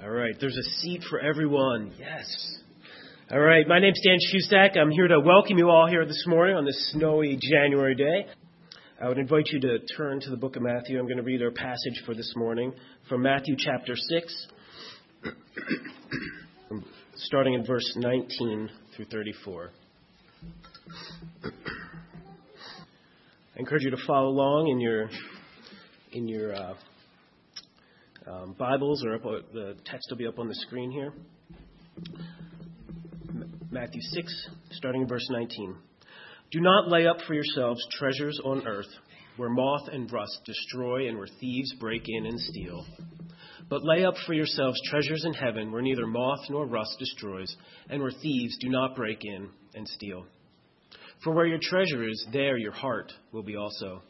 All right, there's a seat for everyone. Yes. All right, my name's Dan Shustak. I'm here to welcome you all here this morning on this snowy January day. I would invite you to turn to the book of Matthew. I'm going to read our passage for this morning from Matthew chapter 6, starting in verse 19 through 34. I encourage you to follow along in your in your uh, um, Bibles, or up, the text will be up on the screen here. Matthew 6, starting in verse 19. Do not lay up for yourselves treasures on earth, where moth and rust destroy and where thieves break in and steal. But lay up for yourselves treasures in heaven, where neither moth nor rust destroys, and where thieves do not break in and steal. For where your treasure is, there your heart will be also.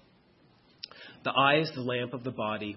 The eye is the lamp of the body.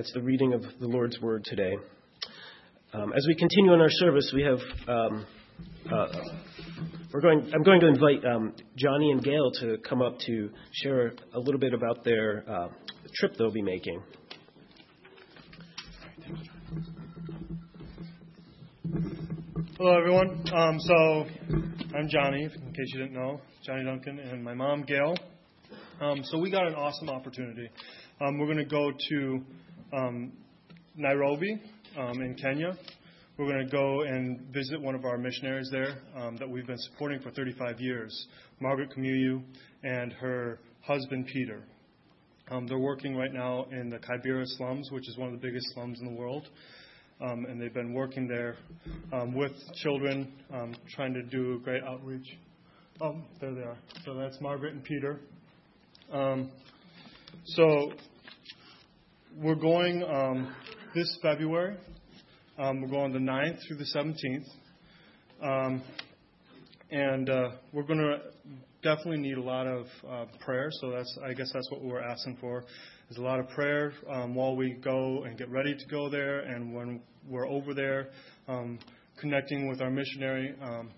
That's the reading of the Lord's Word today. Um, as we continue in our service, we have um, uh, we're going. I'm going to invite um, Johnny and Gail to come up to share a little bit about their uh, trip they'll be making. Hello, everyone. Um, so I'm Johnny, in case you didn't know, Johnny Duncan, and my mom, Gail. Um, so we got an awesome opportunity. Um, we're going to go to um, Nairobi um, in Kenya. We're going to go and visit one of our missionaries there um, that we've been supporting for 35 years, Margaret Kamuyu and her husband Peter. Um, they're working right now in the Kibera slums, which is one of the biggest slums in the world. Um, and they've been working there um, with children, trying to do great outreach. Oh, there they are. So that's Margaret and Peter. Um, so we're going um, this February. Um, we're going the 9th through the 17th. Um, and uh, we're going to definitely need a lot of uh, prayer. So that's, I guess that's what we're asking for. There's a lot of prayer um, while we go and get ready to go there, and when we're over there, um, connecting with our missionary, um,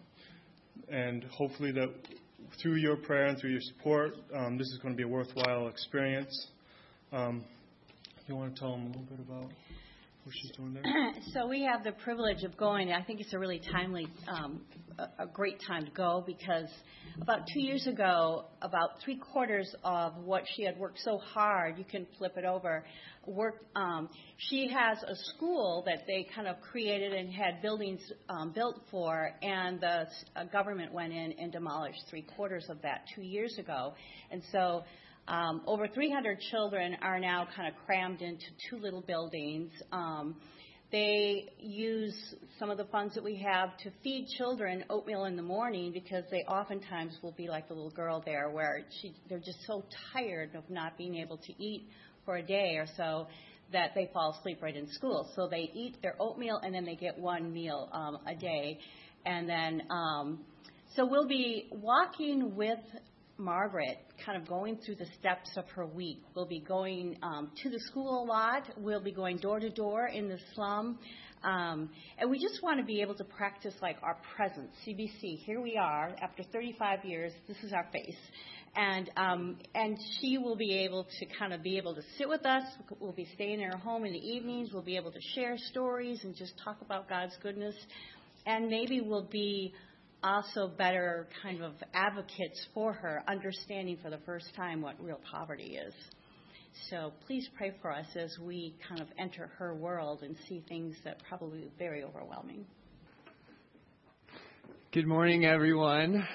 and hopefully that through your prayer and through your support, um, this is going to be a worthwhile experience. Um, you want to tell them a little bit about what she's doing there? so we have the privilege of going. I think it's a really timely, um, a, a great time to go because about two years ago, about three quarters of what she had worked so hard, you can flip it over. Worked. Um, she has a school that they kind of created and had buildings um, built for, and the uh, government went in and demolished three quarters of that two years ago, and so um, over 300 children are now kind of crammed into two little buildings. Um, they use some of the funds that we have to feed children oatmeal in the morning because they oftentimes will be like the little girl there where she, they're just so tired of not being able to eat for a day or so that they fall asleep right in school. So they eat their oatmeal and then they get one meal um, a day. And then, um, so we'll be walking with Margaret, kind of going through the steps of her week. We'll be going um, to the school a lot. We'll be going door to door in the slum. Um, and we just want to be able to practice like our presence. CBC, here we are after 35 years. This is our face. And um, and she will be able to kind of be able to sit with us. We'll be staying in her home in the evenings. We'll be able to share stories and just talk about God's goodness. And maybe we'll be also better kind of advocates for her, understanding for the first time what real poverty is. So please pray for us as we kind of enter her world and see things that probably very overwhelming. Good morning, everyone.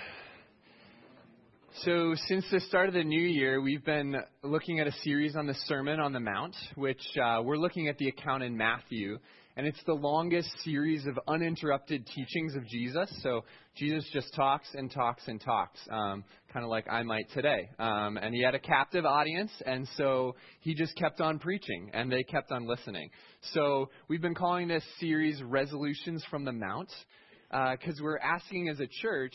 So, since the start of the new year, we've been looking at a series on the Sermon on the Mount, which uh, we're looking at the account in Matthew and it's the longest series of uninterrupted teachings of Jesus. So Jesus just talks and talks and talks, um, kind of like I might today. Um, and he had a captive audience, and so he just kept on preaching, and they kept on listening. So we've been calling this series Resolutions from the Mount, because uh, we're asking as a church,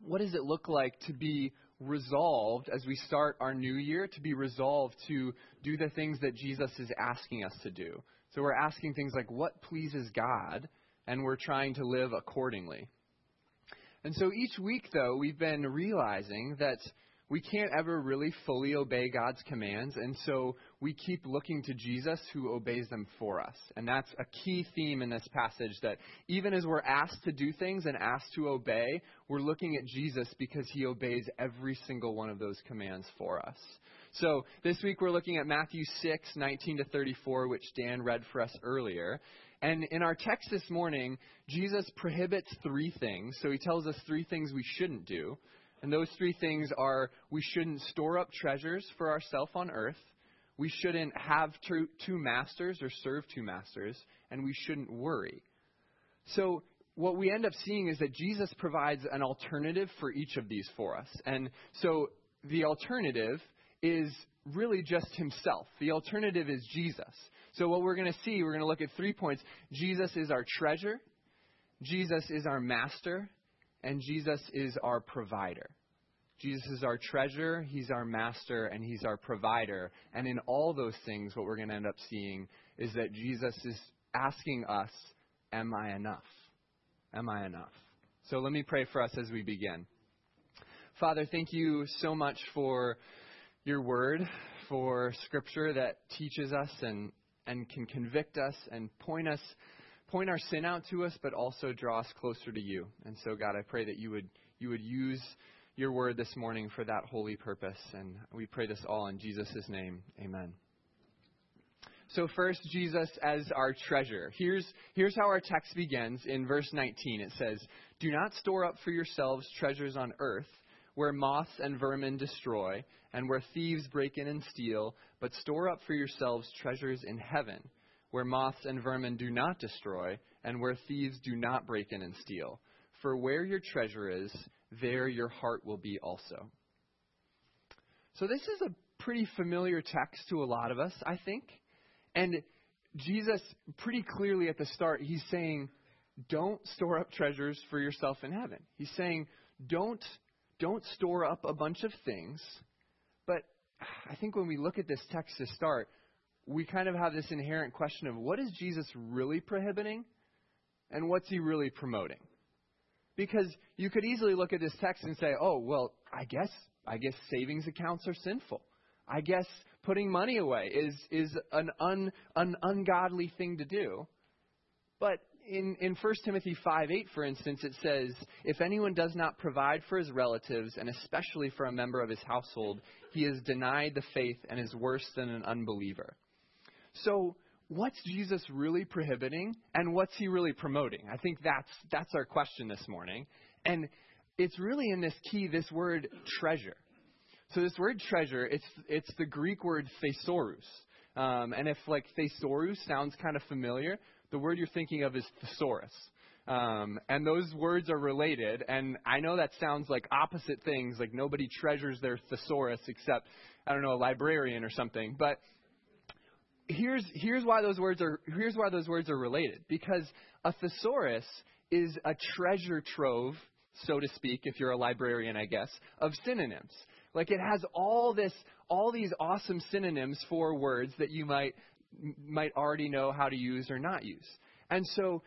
what does it look like to be resolved as we start our new year to be resolved to do the things that Jesus is asking us to do. So we're asking things like what pleases God, and we're trying to live accordingly. And so each week, though, we've been realizing that we can't ever really fully obey God's commands, and so we keep looking to Jesus who obeys them for us. And that's a key theme in this passage that even as we're asked to do things and asked to obey, we're looking at Jesus because he obeys every single one of those commands for us. So this week we're looking at Matthew 6, 19 to 34, which Dan read for us earlier. And in our text this morning, Jesus prohibits three things. So he tells us three things we shouldn't do. And those three things are we shouldn't store up treasures for ourselves on earth, we shouldn't have two, masters or serve two masters, and we shouldn't worry. So what we end up seeing is that Jesus provides an alternative for each of these for us. And so the alternative is really just himself. The alternative is Jesus. So, what we're going to see, we're going to look at three points Jesus is our treasure, Jesus is our master, and Jesus is our provider. Jesus is our treasure, He's our master, and He's our provider. And in all those things, what we're going to end up seeing is that Jesus is asking us, Am I enough? Am I enough? So let me pray for us as we begin. Father, thank you so much for your word, for scripture that teaches us and, and can convict us and point us point our sin out to us, but also draw us closer to you. And so, God, I pray that you would you would use your word this morning for that holy purpose. And we pray this all in Jesus' name. Amen. So first, Jesus as our treasure. Here's, here's how our text begins in verse 19. It says, Do not store up for yourselves treasures on earth, where moths and vermin destroy, and where thieves break in and steal, but store up for yourselves treasures in heaven, where moths and vermin do not destroy, and where thieves do not break in and steal. For where your treasure is, there your heart will be also. So, this is a pretty familiar text to a lot of us, I think. And Jesus, pretty clearly at the start, he's saying, don't store up treasures for yourself in heaven. He's saying, don't, don't store up a bunch of things but I think when we look at this text to start, we kind of have this inherent question of what is Jesus really prohibiting and what's he really promoting? Because you could easily look at this text and say, "Oh, well, I guess I guess savings accounts are sinful. I guess putting money away is is an un, an ungodly thing to do." But in, in 1 Timothy 5 8, for instance, it says, If anyone does not provide for his relatives, and especially for a member of his household, he has denied the faith and is worse than an unbeliever. So, what's Jesus really prohibiting, and what's he really promoting? I think that's, that's our question this morning. And it's really in this key, this word treasure. So, this word treasure, it's, it's the Greek word thesauros. Um, and if like thesauros sounds kind of familiar, the word you're thinking of is thesaurus. Um, and those words are related. And I know that sounds like opposite things, like nobody treasures their thesaurus except, I don't know, a librarian or something. But here's here's why those words are here's why those words are related. Because a thesaurus is a treasure trove, so to speak, if you're a librarian, I guess, of synonyms. Like it has all this all these awesome synonyms for words that you might might already know how to use or not use. And so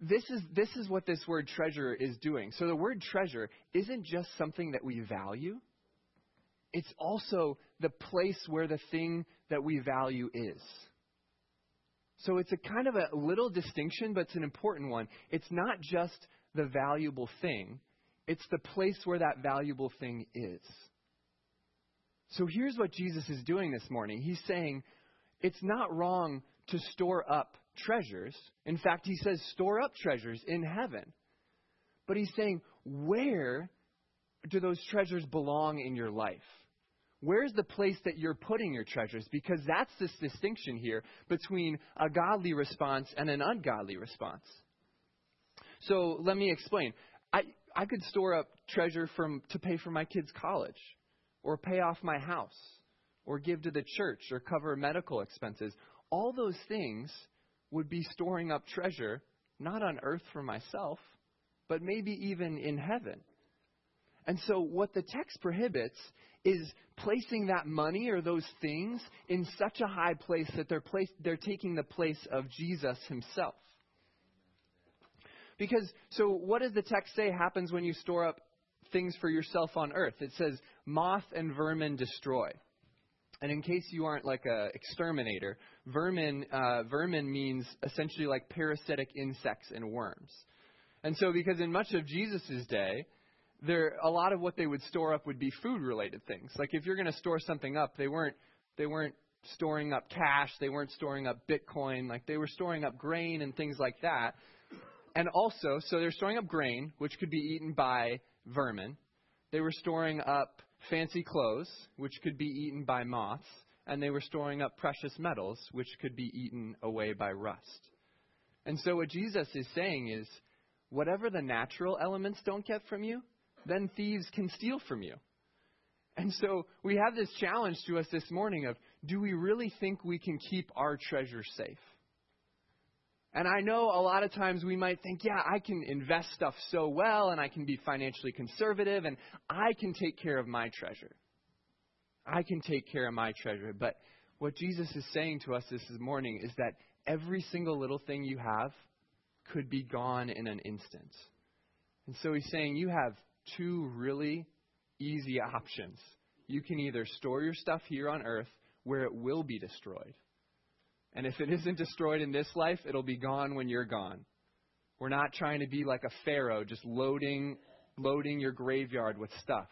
this is this is what this word treasure is doing. So the word treasure isn't just something that we value. It's also the place where the thing that we value is. So it's a kind of a little distinction, but it's an important one. It's not just the valuable thing, it's the place where that valuable thing is. So here's what Jesus is doing this morning. He's saying it's not wrong to store up treasures. In fact, he says, store up treasures in heaven. But he's saying, where do those treasures belong in your life? Where's the place that you're putting your treasures? Because that's this distinction here between a godly response and an ungodly response. So let me explain. I, I could store up treasure from, to pay for my kids' college, or pay off my house, or give to the church, or cover medical expenses. All those things would be storing up treasure, not on earth for myself, but maybe even in heaven. And so, what the text prohibits is placing that money or those things in such a high place that they're, place, they're taking the place of Jesus himself. Because, so what does the text say happens when you store up things for yourself on earth? It says, moth and vermin destroy. And in case you aren't like a exterminator, vermin uh, vermin means essentially like parasitic insects and worms. And so, because in much of Jesus' day, there a lot of what they would store up would be food related things. Like if you're going to store something up, they weren't they weren't storing up cash, they weren't storing up Bitcoin, like they were storing up grain and things like that. And also, so they're storing up grain, which could be eaten by vermin. They were storing up fancy clothes, which could be eaten by moths, and they were storing up precious metals, which could be eaten away by rust. And so, what Jesus is saying is whatever the natural elements don't get from you, then thieves can steal from you. And so, we have this challenge to us this morning of do we really think we can keep our treasure safe? And I know a lot of times we might think, yeah, I can invest stuff so well and I can be financially conservative and I can take care of my treasure. I can take care of my treasure. But what Jesus is saying to us this morning is that every single little thing you have could be gone in an instant. And so he's saying you have two really easy options. You can either store your stuff here on earth where it will be destroyed and if it isn't destroyed in this life, it'll be gone when you're gone. We're not trying to be like a pharaoh, just loading, loading your graveyard with stuff.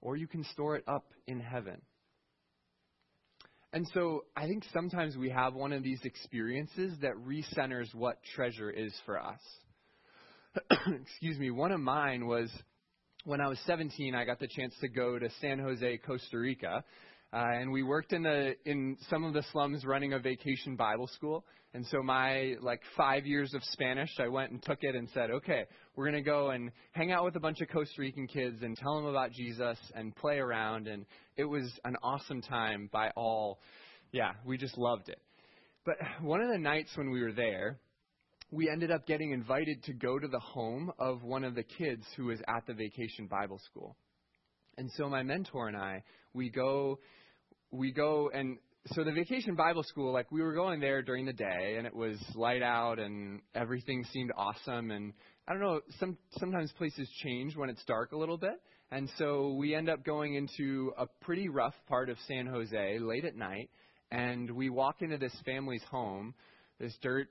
Or you can store it up in heaven. And so I think sometimes we have one of these experiences that recenters what treasure is for us. Excuse me. One of mine was when I was 17, I got the chance to go to San Jose, Costa Rica. Uh, and we worked in the in some of the slums running a vacation Bible school. And so my like five years of Spanish, I went and took it and said, okay, we're gonna go and hang out with a bunch of Costa Rican kids and tell them about Jesus and play around. And it was an awesome time by all. Yeah, we just loved it. But one of the nights when we were there, we ended up getting invited to go to the home of one of the kids who was at the vacation Bible school. And so my mentor and I, we go we go and so the vacation Bible school, like we were going there during the day, and it was light out, and everything seemed awesome. And I don't know, some sometimes places change when it's dark a little bit, and so we end up going into a pretty rough part of San Jose late at night, and we walk into this family's home, this dirt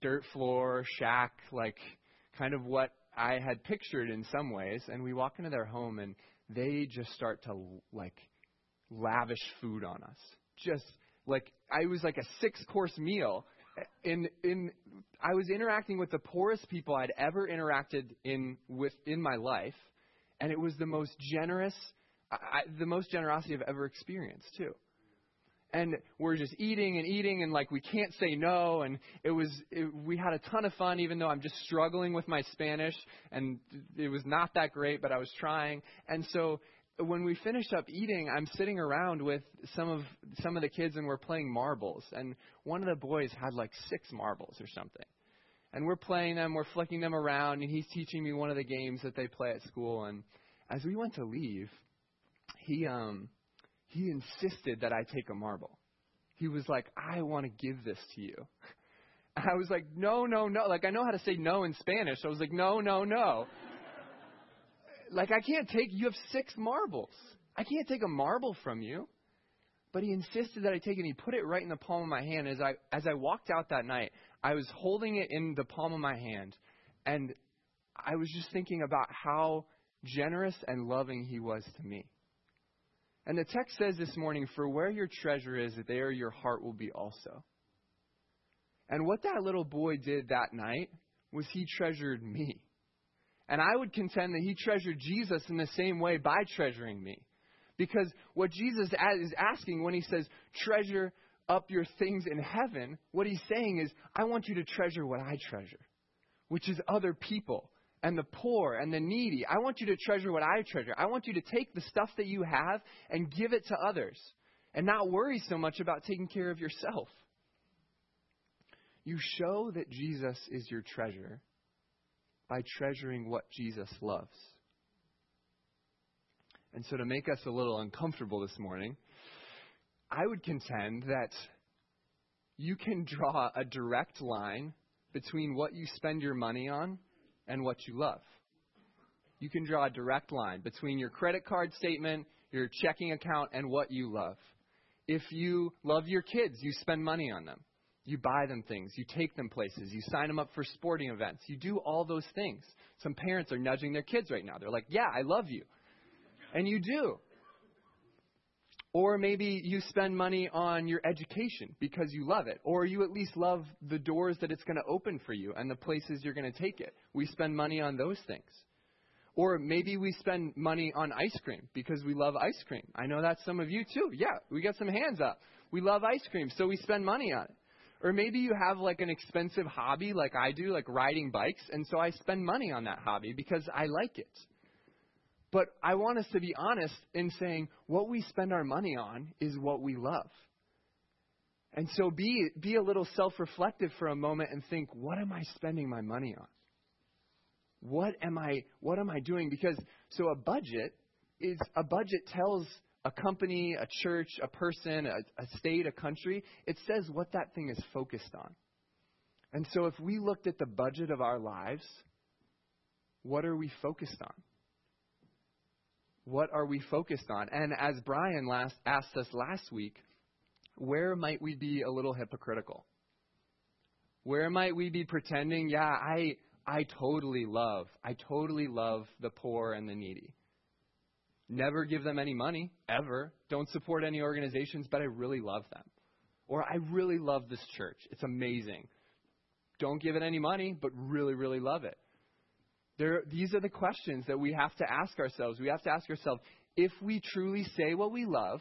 dirt floor shack, like kind of what I had pictured in some ways, and we walk into their home, and they just start to like lavish food on us. Just like I was like a six course meal. In in I was interacting with the poorest people I'd ever interacted in with in my life, and it was the most generous, I, the most generosity I've ever experienced too. And we're just eating and eating and like we can't say no and it was it, we had a ton of fun even though I'm just struggling with my Spanish and it was not that great but I was trying. And so when we finished up eating I'm sitting around with some of some of the kids and we're playing marbles and one of the boys had like six marbles or something. And we're playing them we're flicking them around and he's teaching me one of the games that they play at school and as we went to leave he um he insisted that I take a marble. He was like, I want to give this to you. I was like, no, no, no. Like, I know how to say no in Spanish. I was like, no, no, no. like, I can't take, you have six marbles. I can't take a marble from you. But he insisted that I take it and he put it right in the palm of my hand. As I, as I walked out that night, I was holding it in the palm of my hand. And I was just thinking about how generous and loving he was to me. And the text says this morning, For where your treasure is, there your heart will be also. And what that little boy did that night was he treasured me. And I would contend that he treasured Jesus in the same way by treasuring me. Because what Jesus is asking when he says, treasure up your things in heaven, what he's saying is, I want you to treasure what I treasure, which is other people and the poor and the needy. I want you to treasure what I treasure. I want you to take the stuff that you have and give it to others and not worry so much about taking care of yourself. You show that Jesus is your treasure by treasuring what Jesus loves. And so, to make us a little uncomfortable this morning, I would contend that you can draw a direct line between what you spend your money on and what you love. You can draw a direct line between your credit card statement, your checking account, and what you love. If you love your kids, you spend money on them. You buy them things. You take them places. You sign them up for sporting events. You do all those things. Some parents are nudging their kids right now. They're like, Yeah, I love you. And you do. Or maybe you spend money on your education because you love it. Or you at least love the doors that it's going to open for you and the places you're going to take it. We spend money on those things. Or maybe we spend money on ice cream because we love ice cream. I know that's some of you too. Yeah, we got some hands up. We love ice cream, so we spend money on it. Or maybe you have like an expensive hobby like I do, like riding bikes, and so I spend money on that hobby because I like it. But I want us to be honest in saying what we spend our money on is what we love. And so be, be a little self reflective for a moment and think, what am I spending my money on? What am I, what am I doing? Because, so a budget is, a budget tells a company, a church, a person, a, a state, a country, it says what that thing is focused on. And so if we looked at the budget of our lives, what are we focused on? What are we focused on? And as Brian last asked us last week, where might we be a little hypocritical? Where might we be pretending, yeah, I I totally love, I totally love the poor and the needy. Never give them any money, ever. Don't support any organizations, but I really love them. Or I really love this church. It's amazing. Don't give it any money, but really, really love it. There, these are the questions that we have to ask ourselves. We have to ask ourselves if we truly say what we love,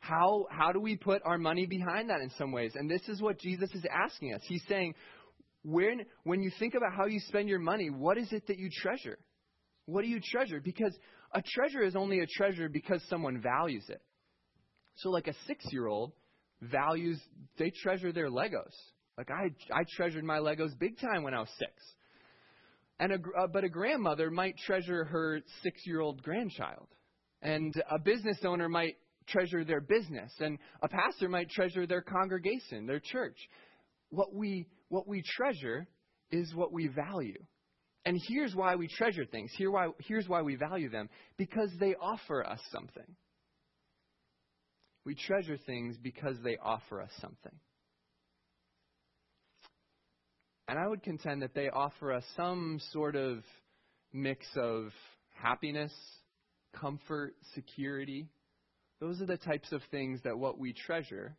how, how do we put our money behind that in some ways? And this is what Jesus is asking us. He's saying, when, when you think about how you spend your money, what is it that you treasure? What do you treasure? Because a treasure is only a treasure because someone values it. So, like a six year old values, they treasure their Legos. Like I, I treasured my Legos big time when I was six. And a, uh, but a grandmother might treasure her six year old grandchild. And a business owner might treasure their business. And a pastor might treasure their congregation, their church. What we, what we treasure is what we value. And here's why we treasure things. Here why, here's why we value them because they offer us something. We treasure things because they offer us something. And I would contend that they offer us some sort of mix of happiness, comfort, security. Those are the types of things that what we treasure.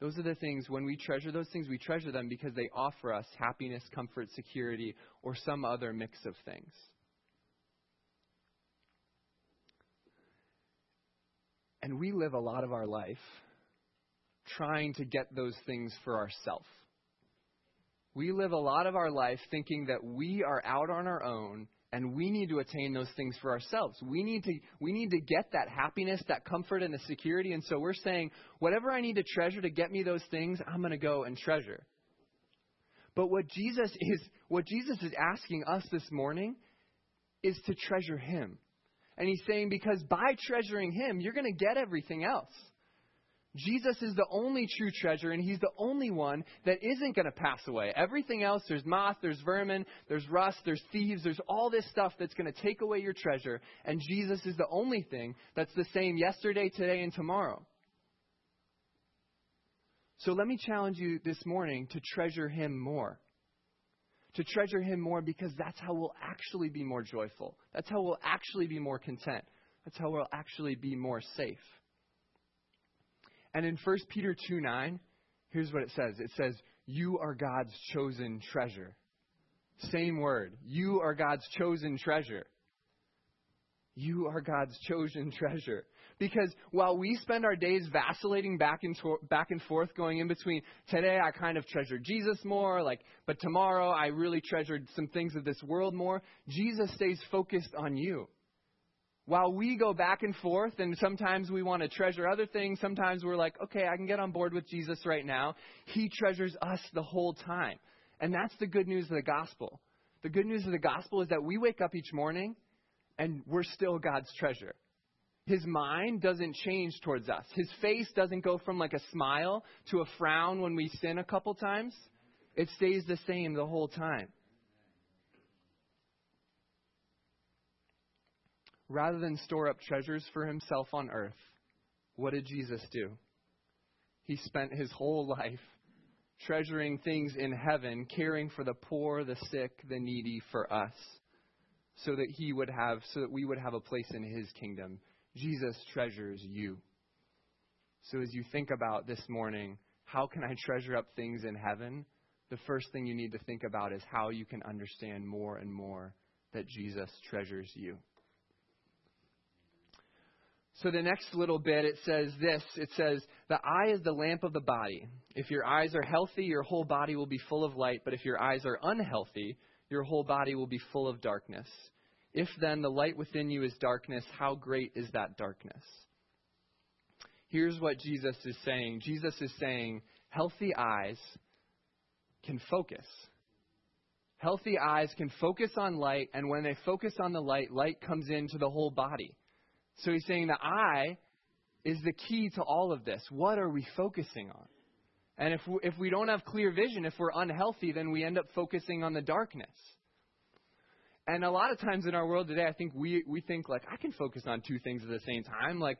Those are the things, when we treasure those things, we treasure them because they offer us happiness, comfort, security, or some other mix of things. And we live a lot of our life trying to get those things for ourselves. We live a lot of our life thinking that we are out on our own and we need to attain those things for ourselves. We need to we need to get that happiness, that comfort and the security and so we're saying whatever I need to treasure to get me those things, I'm going to go and treasure. But what Jesus is what Jesus is asking us this morning is to treasure him. And he's saying because by treasuring him, you're going to get everything else. Jesus is the only true treasure, and He's the only one that isn't going to pass away. Everything else, there's moth, there's vermin, there's rust, there's thieves, there's all this stuff that's going to take away your treasure, and Jesus is the only thing that's the same yesterday, today, and tomorrow. So let me challenge you this morning to treasure Him more. To treasure Him more because that's how we'll actually be more joyful. That's how we'll actually be more content. That's how we'll actually be more safe. And in 1 Peter 2 9, here's what it says it says, You are God's chosen treasure. Same word. You are God's chosen treasure. You are God's chosen treasure. Because while we spend our days vacillating back and, to- back and forth, going in between, today I kind of treasure Jesus more, like, but tomorrow I really treasured some things of this world more, Jesus stays focused on you. While we go back and forth, and sometimes we want to treasure other things, sometimes we're like, okay, I can get on board with Jesus right now. He treasures us the whole time. And that's the good news of the gospel. The good news of the gospel is that we wake up each morning and we're still God's treasure. His mind doesn't change towards us. His face doesn't go from like a smile to a frown when we sin a couple times. It stays the same the whole time. Rather than store up treasures for himself on earth, what did Jesus do? He spent his whole life treasuring things in heaven, caring for the poor, the sick, the needy for us, so that he would have so that we would have a place in his kingdom. Jesus treasures you. So as you think about this morning, how can I treasure up things in heaven? The first thing you need to think about is how you can understand more and more that Jesus treasures you. So the next little bit, it says this it says, The eye is the lamp of the body. If your eyes are healthy, your whole body will be full of light, but if your eyes are unhealthy, your whole body will be full of darkness. If then the light within you is darkness, how great is that darkness? Here's what Jesus is saying Jesus is saying, healthy eyes can focus. Healthy eyes can focus on light, and when they focus on the light, light comes into the whole body. So he's saying the eye is the key to all of this. What are we focusing on? And if we, if we don't have clear vision, if we're unhealthy, then we end up focusing on the darkness. And a lot of times in our world today, I think we, we think like I can focus on two things at the same time. Like,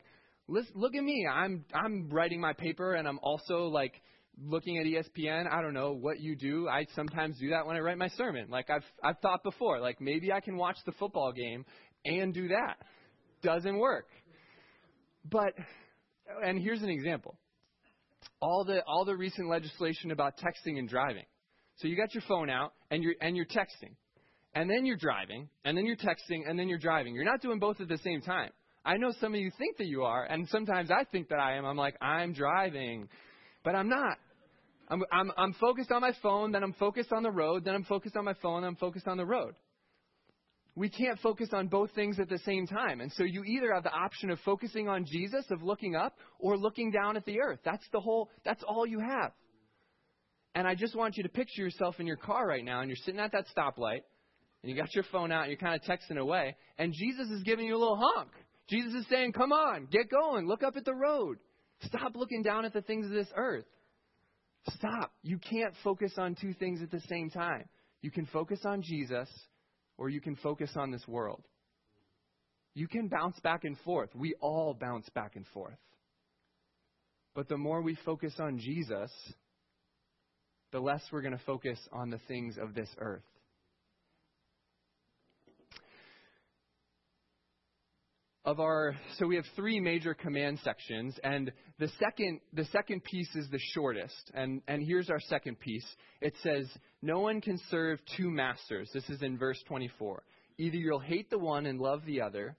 listen, look at me. I'm I'm writing my paper and I'm also like looking at ESPN. I don't know what you do. I sometimes do that when I write my sermon. Like I've I've thought before. Like maybe I can watch the football game and do that doesn't work. But, and here's an example. All the, all the recent legislation about texting and driving. So you got your phone out and you're, and you're texting. And then you're driving, and then you're texting, and then you're driving. You're not doing both at the same time. I know some of you think that you are, and sometimes I think that I am. I'm like, I'm driving. But I'm not. I'm, I'm, I'm focused on my phone, then I'm focused on the road, then I'm focused on my phone, then I'm focused on the road we can't focus on both things at the same time. And so you either have the option of focusing on Jesus, of looking up, or looking down at the earth. That's the whole, that's all you have. And I just want you to picture yourself in your car right now, and you're sitting at that stoplight, and you got your phone out, and you're kind of texting away, and Jesus is giving you a little honk. Jesus is saying, Come on, get going, look up at the road. Stop looking down at the things of this earth. Stop. You can't focus on two things at the same time. You can focus on Jesus or you can focus on this world. You can bounce back and forth. We all bounce back and forth. But the more we focus on Jesus, the less we're going to focus on the things of this earth. Of our so we have three major command sections and the second the second piece is the shortest and and here's our second piece it says no one can serve two masters this is in verse 24 either you'll hate the one and love the other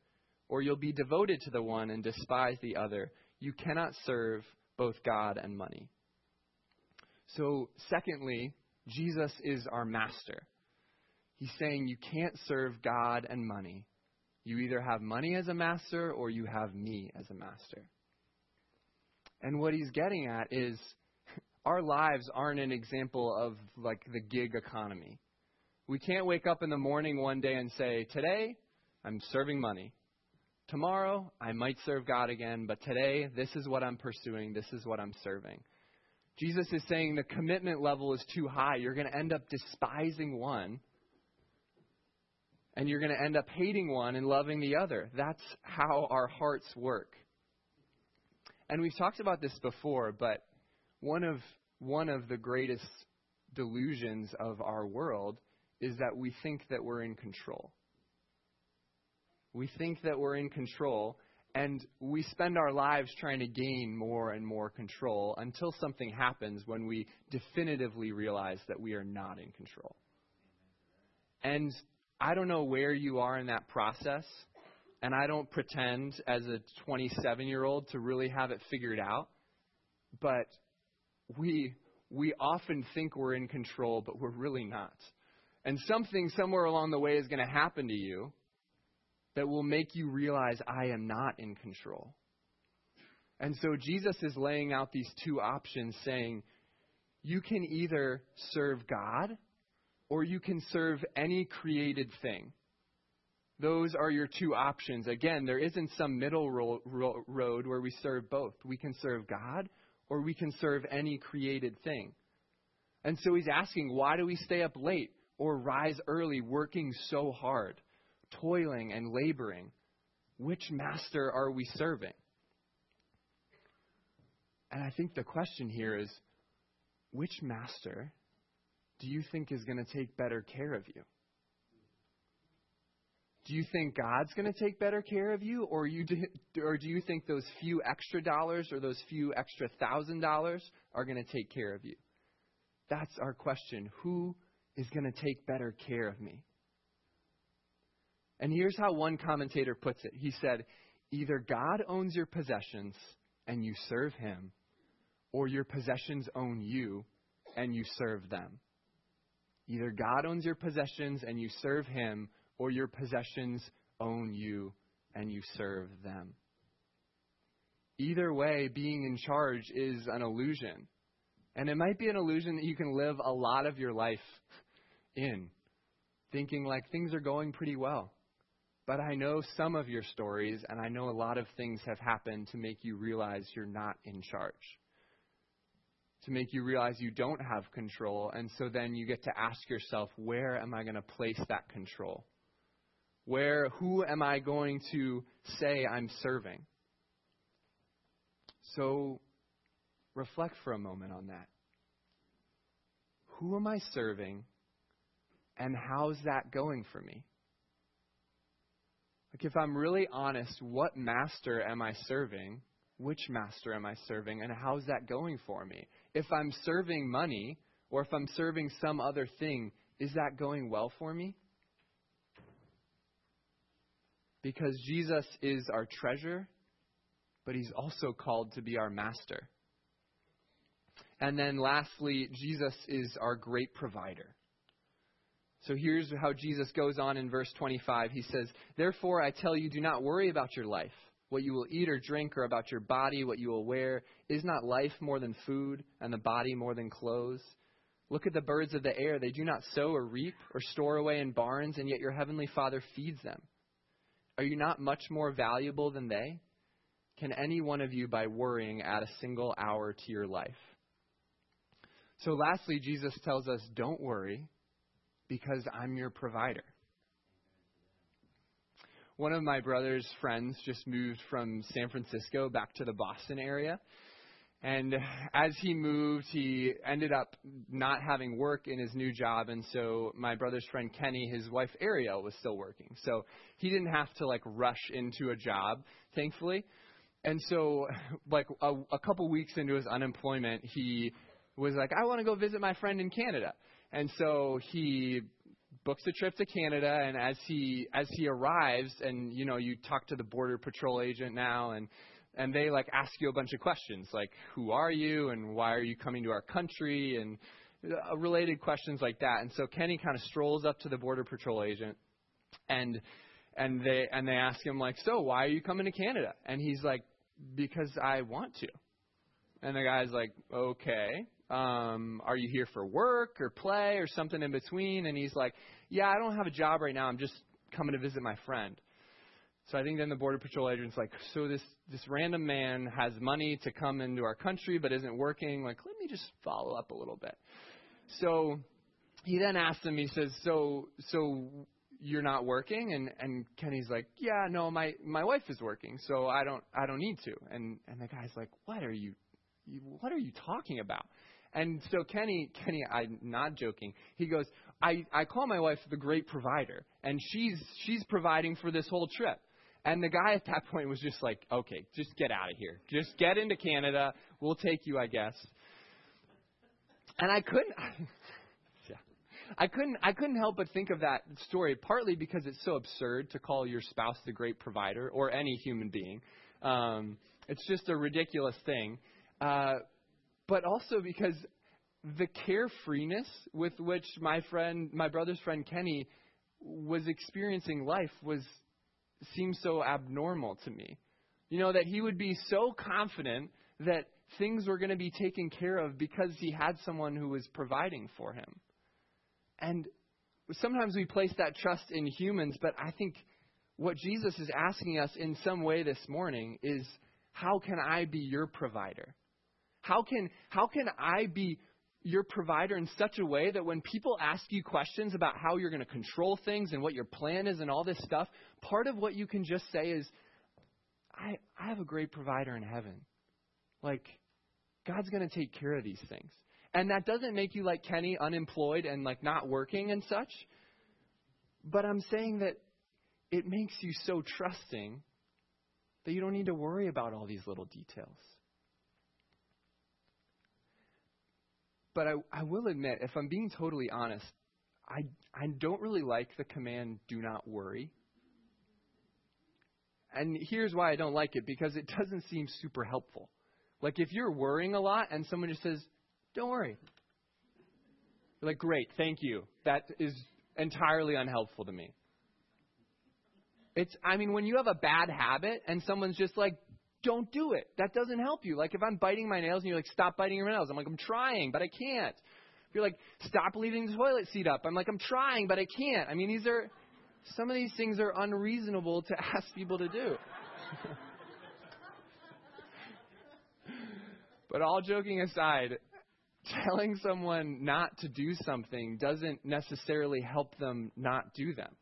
or you'll be devoted to the one and despise the other you cannot serve both God and money. So, secondly, Jesus is our master. He's saying you can't serve God and money. You either have money as a master or you have me as a master. And what he's getting at is our lives aren't an example of like the gig economy. We can't wake up in the morning one day and say, Today, I'm serving money. Tomorrow, I might serve God again, but today, this is what I'm pursuing. This is what I'm serving. Jesus is saying the commitment level is too high. You're going to end up despising one, and you're going to end up hating one and loving the other. That's how our hearts work. And we've talked about this before, but one of one of the greatest delusions of our world is that we think that we're in control. We think that we're in control, and we spend our lives trying to gain more and more control until something happens when we definitively realize that we are not in control. And I don't know where you are in that process, and I don't pretend as a 27 year old to really have it figured out, but we, we often think we're in control, but we're really not. And something somewhere along the way is going to happen to you that will make you realize I am not in control. And so Jesus is laying out these two options saying, you can either serve God or you can serve any created thing. Those are your two options. Again, there isn't some middle ro- ro- road where we serve both. We can serve God or we can serve any created thing. And so he's asking, why do we stay up late or rise early working so hard? toiling and laboring, which master are we serving? And I think the question here is which master do you think is going to take better care of you? Do you think God's going to take better care of you, or, you or do you think those few extra dollars or those few extra thousand dollars are going to take care of you? That's our question. Who is going to take better care of me? And here's how one commentator puts it He said, Either God owns your possessions and you serve him, or your possessions own you and you serve them. Either God owns your possessions and you serve him, or your possessions own you and you serve them. Either way, being in charge is an illusion. And it might be an illusion that you can live a lot of your life in, thinking like things are going pretty well. But I know some of your stories, and I know a lot of things have happened to make you realize you're not in charge. To make you realize you don't have control, and so then you get to ask yourself, where am I going to place that control? Where, who am I going to say I'm serving? So reflect for a moment on that. Who am I serving, and how's that going for me? Like, if I'm really honest, what master am I serving? Which master am I serving? And how's that going for me? If I'm serving money, or if I'm serving some other thing, is that going well for me? Because Jesus is our treasure, but he's also called to be our master. And then lastly, Jesus is our great provider. So here's how Jesus goes on in verse 25. He says, Therefore I tell you, do not worry about your life, what you will eat or drink, or about your body, what you will wear. Is not life more than food, and the body more than clothes? Look at the birds of the air. They do not sow or reap or store away in barns, and yet your heavenly Father feeds them. Are you not much more valuable than they? Can any one of you, by worrying, add a single hour to your life? So, lastly, Jesus tells us don't worry because I'm your provider. One of my brother's friends just moved from San Francisco back to the Boston area. And as he moved, he ended up not having work in his new job. And so my brother's friend Kenny, his wife Ariel, was still working. So he didn't have to like rush into a job, thankfully. And so, like a, a couple weeks into his unemployment, he was like, I want to go visit my friend in Canada. And so he books a trip to Canada and as he as he arrives and you know you talk to the border patrol agent now and and they like ask you a bunch of questions like who are you and why are you coming to our country and uh, related questions like that. And so Kenny kind of strolls up to the border patrol agent and and they and they ask him like, "So, why are you coming to Canada?" And he's like, "Because I want to." And the guy's like, "Okay. Um, are you here for work or play or something in between?" And he's like, "Yeah, I don't have a job right now. I'm just coming to visit my friend." So I think then the border patrol agent's like, "So this this random man has money to come into our country but isn't working. Like, let me just follow up a little bit." So he then asks him. He says, "So so you're not working and and Kenny's like yeah no my my wife is working so I don't I don't need to and and the guy's like what are you, you what are you talking about and so Kenny Kenny I'm not joking. He goes I I call my wife the great provider and she's she's providing for this whole trip. And the guy at that point was just like okay just get out of here. Just get into Canada. We'll take you I guess. And I couldn't I couldn't I couldn't help but think of that story partly because it's so absurd to call your spouse the great provider or any human being. Um, it's just a ridiculous thing, uh, but also because the carefreeness with which my friend, my brother's friend Kenny, was experiencing life was seemed so abnormal to me. You know that he would be so confident that things were going to be taken care of because he had someone who was providing for him. And sometimes we place that trust in humans, but I think what Jesus is asking us in some way this morning is how can I be your provider? How can, how can I be your provider in such a way that when people ask you questions about how you're going to control things and what your plan is and all this stuff, part of what you can just say is, I, I have a great provider in heaven. Like, God's going to take care of these things. And that doesn't make you like Kenny, unemployed and like not working and such. But I'm saying that it makes you so trusting that you don't need to worry about all these little details. But I, I will admit, if I'm being totally honest, I, I don't really like the command, do not worry. And here's why I don't like it because it doesn't seem super helpful. Like if you're worrying a lot and someone just says, don't worry. You're like, great, thank you. That is entirely unhelpful to me. It's, I mean, when you have a bad habit and someone's just like, don't do it, that doesn't help you. Like, if I'm biting my nails and you're like, stop biting your nails, I'm like, I'm trying, but I can't. If you're like, stop leaving the toilet seat up, I'm like, I'm trying, but I can't. I mean, these are, some of these things are unreasonable to ask people to do. but all joking aside, telling someone not to do something doesn't necessarily help them not do them.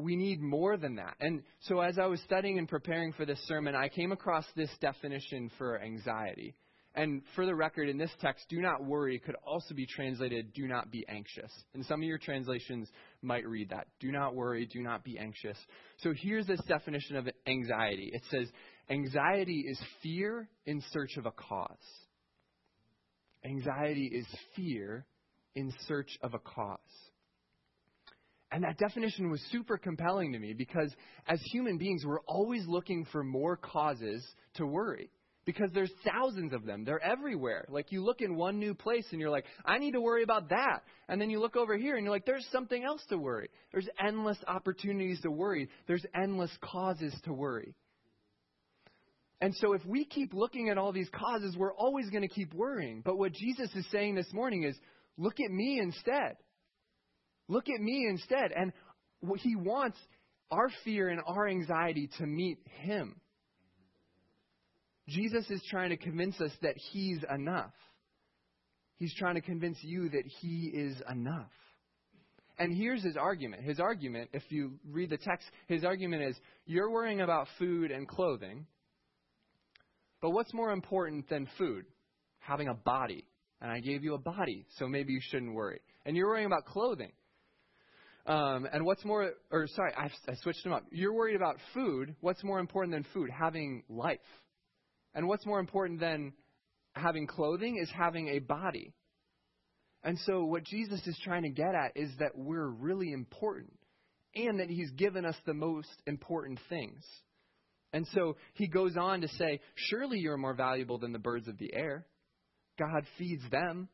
We need more than that. And so, as I was studying and preparing for this sermon, I came across this definition for anxiety. And for the record, in this text, do not worry could also be translated, do not be anxious. And some of your translations might read that. Do not worry, do not be anxious. So here's this definition of anxiety it says, Anxiety is fear in search of a cause. Anxiety is fear in search of a cause. And that definition was super compelling to me because as human beings, we're always looking for more causes to worry because there's thousands of them. They're everywhere. Like you look in one new place and you're like, I need to worry about that. And then you look over here and you're like, there's something else to worry. There's endless opportunities to worry. There's endless causes to worry. And so if we keep looking at all these causes, we're always going to keep worrying. But what Jesus is saying this morning is, look at me instead. Look at me instead. And he wants our fear and our anxiety to meet him. Jesus is trying to convince us that he's enough. He's trying to convince you that he is enough. And here's his argument. His argument, if you read the text, his argument is you're worrying about food and clothing but what's more important than food? Having a body. And I gave you a body, so maybe you shouldn't worry. And you're worrying about clothing. Um, and what's more, or sorry, I, I switched them up. You're worried about food. What's more important than food? Having life. And what's more important than having clothing is having a body. And so, what Jesus is trying to get at is that we're really important and that He's given us the most important things. And so he goes on to say, Surely you're more valuable than the birds of the air. God feeds them.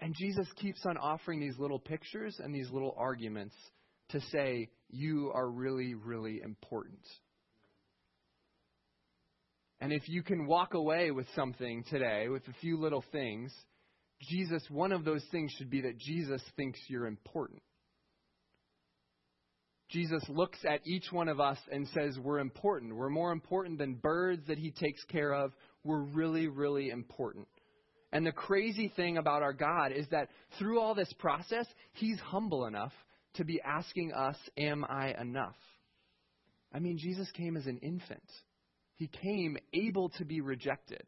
And Jesus keeps on offering these little pictures and these little arguments to say, You are really, really important. And if you can walk away with something today, with a few little things, Jesus, one of those things should be that Jesus thinks you're important. Jesus looks at each one of us and says, We're important. We're more important than birds that he takes care of. We're really, really important. And the crazy thing about our God is that through all this process, he's humble enough to be asking us, Am I enough? I mean, Jesus came as an infant. He came able to be rejected.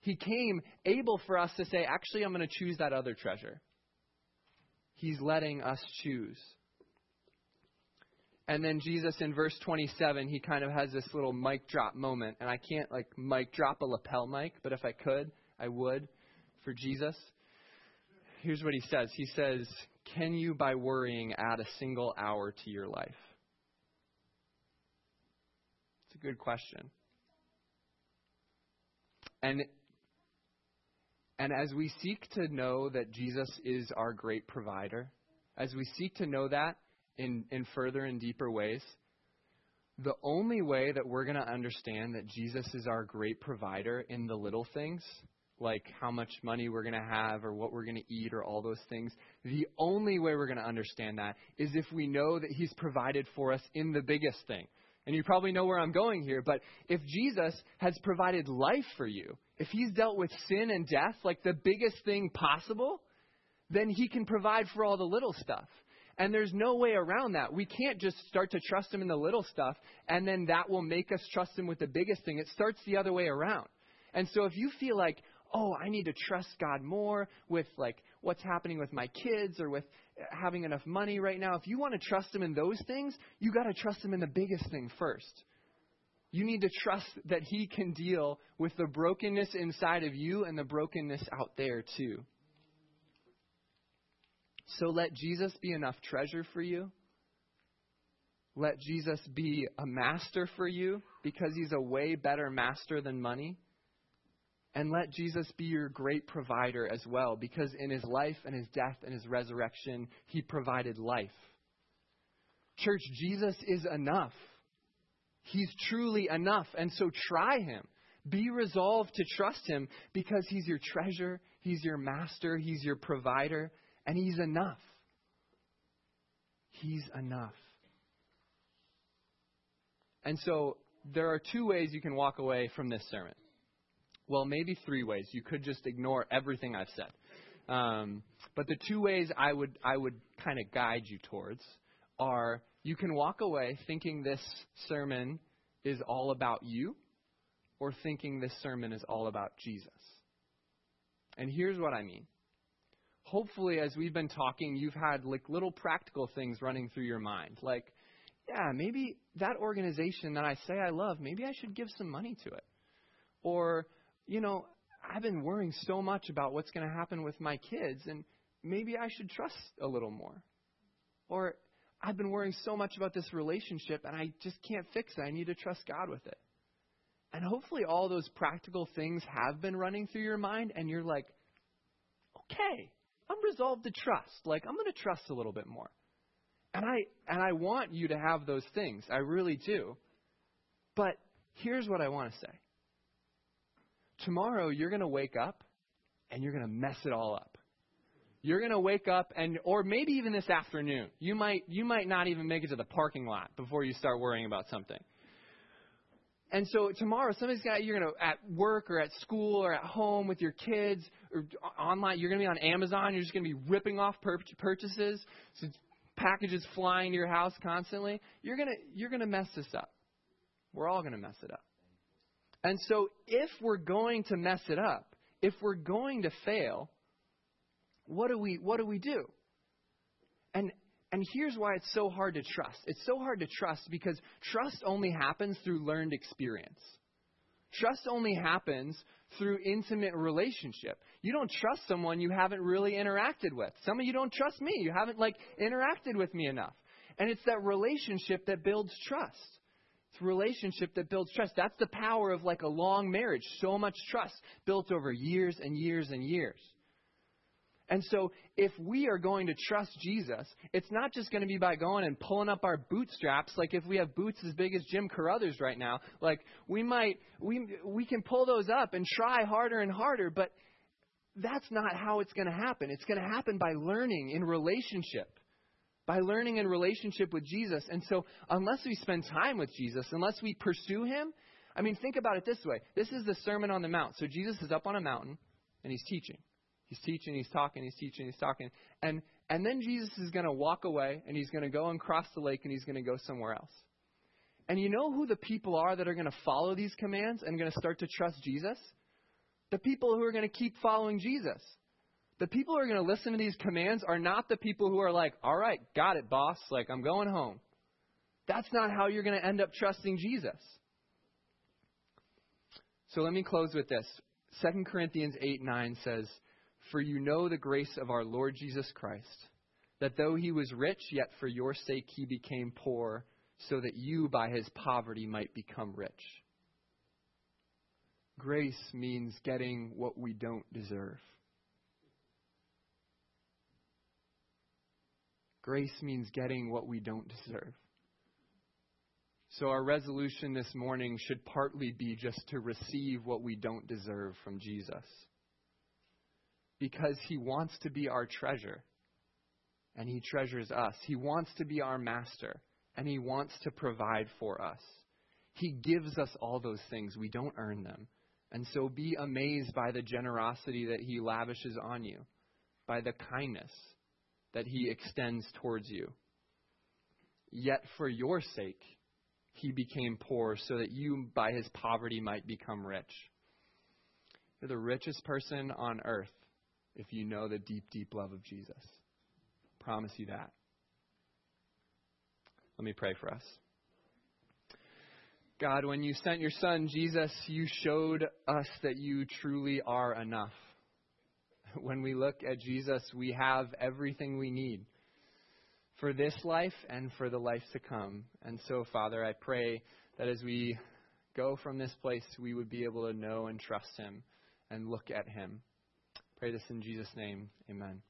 He came able for us to say, Actually, I'm going to choose that other treasure. He's letting us choose. And then Jesus in verse 27, he kind of has this little mic drop moment. And I can't like mic drop a lapel mic, but if I could, I would for Jesus. Here's what he says He says, Can you, by worrying, add a single hour to your life? It's a good question. And and as we seek to know that Jesus is our great provider, as we seek to know that, in, in further and deeper ways, the only way that we're going to understand that Jesus is our great provider in the little things, like how much money we're going to have or what we're going to eat or all those things, the only way we're going to understand that is if we know that He's provided for us in the biggest thing. And you probably know where I'm going here, but if Jesus has provided life for you, if He's dealt with sin and death like the biggest thing possible, then He can provide for all the little stuff. And there's no way around that. We can't just start to trust Him in the little stuff, and then that will make us trust Him with the biggest thing. It starts the other way around. And so if you feel like, oh, I need to trust God more with like what's happening with my kids or with having enough money right now, if you want to trust Him in those things, you got to trust Him in the biggest thing first. You need to trust that He can deal with the brokenness inside of you and the brokenness out there too. So let Jesus be enough treasure for you. Let Jesus be a master for you because he's a way better master than money. And let Jesus be your great provider as well because in his life and his death and his resurrection, he provided life. Church, Jesus is enough. He's truly enough. And so try him. Be resolved to trust him because he's your treasure, he's your master, he's your provider, and He's enough. He's enough. And so there are two ways you can walk away from this sermon. Well, maybe three ways. You could just ignore everything I've said. Um, but the two ways I would I would kind of guide you towards are you can walk away thinking this sermon is all about you, or thinking this sermon is all about Jesus. And here's what I mean hopefully, as we've been talking, you've had like little practical things running through your mind. Like, yeah, maybe that organization that I say I love, maybe I should give some money to it. Or, you know, I've been worrying so much about what's going to happen with my kids, and maybe I should trust a little more. Or, I've been worrying so much about this relationship, and I just can't fix it. I need to trust God with it. And hopefully, all those practical things have been running through your mind, and you're like, okay, I'm resolved to trust. Like I'm going to trust a little bit more. And I and I want you to have those things. I really do. But here's what I want to say. Tomorrow you're going to wake up and you're going to mess it all up. You're going to wake up and or maybe even this afternoon. You might you might not even make it to the parking lot before you start worrying about something. And so tomorrow, somebody's got you're going to at work or at school or at home with your kids or online. You're going to be on Amazon. You're just going to be ripping off pur- purchases, packages flying to your house constantly. You're going to you're going to mess this up. We're all going to mess it up. And so, if we're going to mess it up, if we're going to fail, what do we what do we do? And and here's why it's so hard to trust. It's so hard to trust because trust only happens through learned experience. Trust only happens through intimate relationship. You don't trust someone you haven't really interacted with. Some of you don't trust me. You haven't like interacted with me enough. And it's that relationship that builds trust. It's relationship that builds trust. That's the power of like a long marriage. So much trust built over years and years and years. And so, if we are going to trust Jesus, it's not just going to be by going and pulling up our bootstraps. Like if we have boots as big as Jim Carruthers right now, like we might we we can pull those up and try harder and harder, but that's not how it's going to happen. It's going to happen by learning in relationship. By learning in relationship with Jesus. And so, unless we spend time with Jesus, unless we pursue him, I mean, think about it this way. This is the Sermon on the Mount. So, Jesus is up on a mountain and he's teaching. He's teaching, he's talking, he's teaching, he's talking. And, and then Jesus is going to walk away and he's going to go and cross the lake and he's going to go somewhere else. And you know who the people are that are going to follow these commands and going to start to trust Jesus? The people who are going to keep following Jesus. The people who are going to listen to these commands are not the people who are like, all right, got it, boss. Like, I'm going home. That's not how you're going to end up trusting Jesus. So let me close with this. 2 Corinthians 8 9 says, For you know the grace of our Lord Jesus Christ, that though he was rich, yet for your sake he became poor, so that you by his poverty might become rich. Grace means getting what we don't deserve. Grace means getting what we don't deserve. So, our resolution this morning should partly be just to receive what we don't deserve from Jesus. Because he wants to be our treasure, and he treasures us. He wants to be our master, and he wants to provide for us. He gives us all those things. We don't earn them. And so be amazed by the generosity that He lavishes on you, by the kindness that He extends towards you. Yet for your sake, He became poor so that you, by His poverty, might become rich. You're the richest person on earth if you know the deep, deep love of Jesus. I promise you that. Let me pray for us. God, when you sent your son, Jesus, you showed us that you truly are enough. When we look at Jesus, we have everything we need for this life and for the life to come. And so, Father, I pray that as we go from this place, we would be able to know and trust him and look at him. Pray this in Jesus' name. Amen.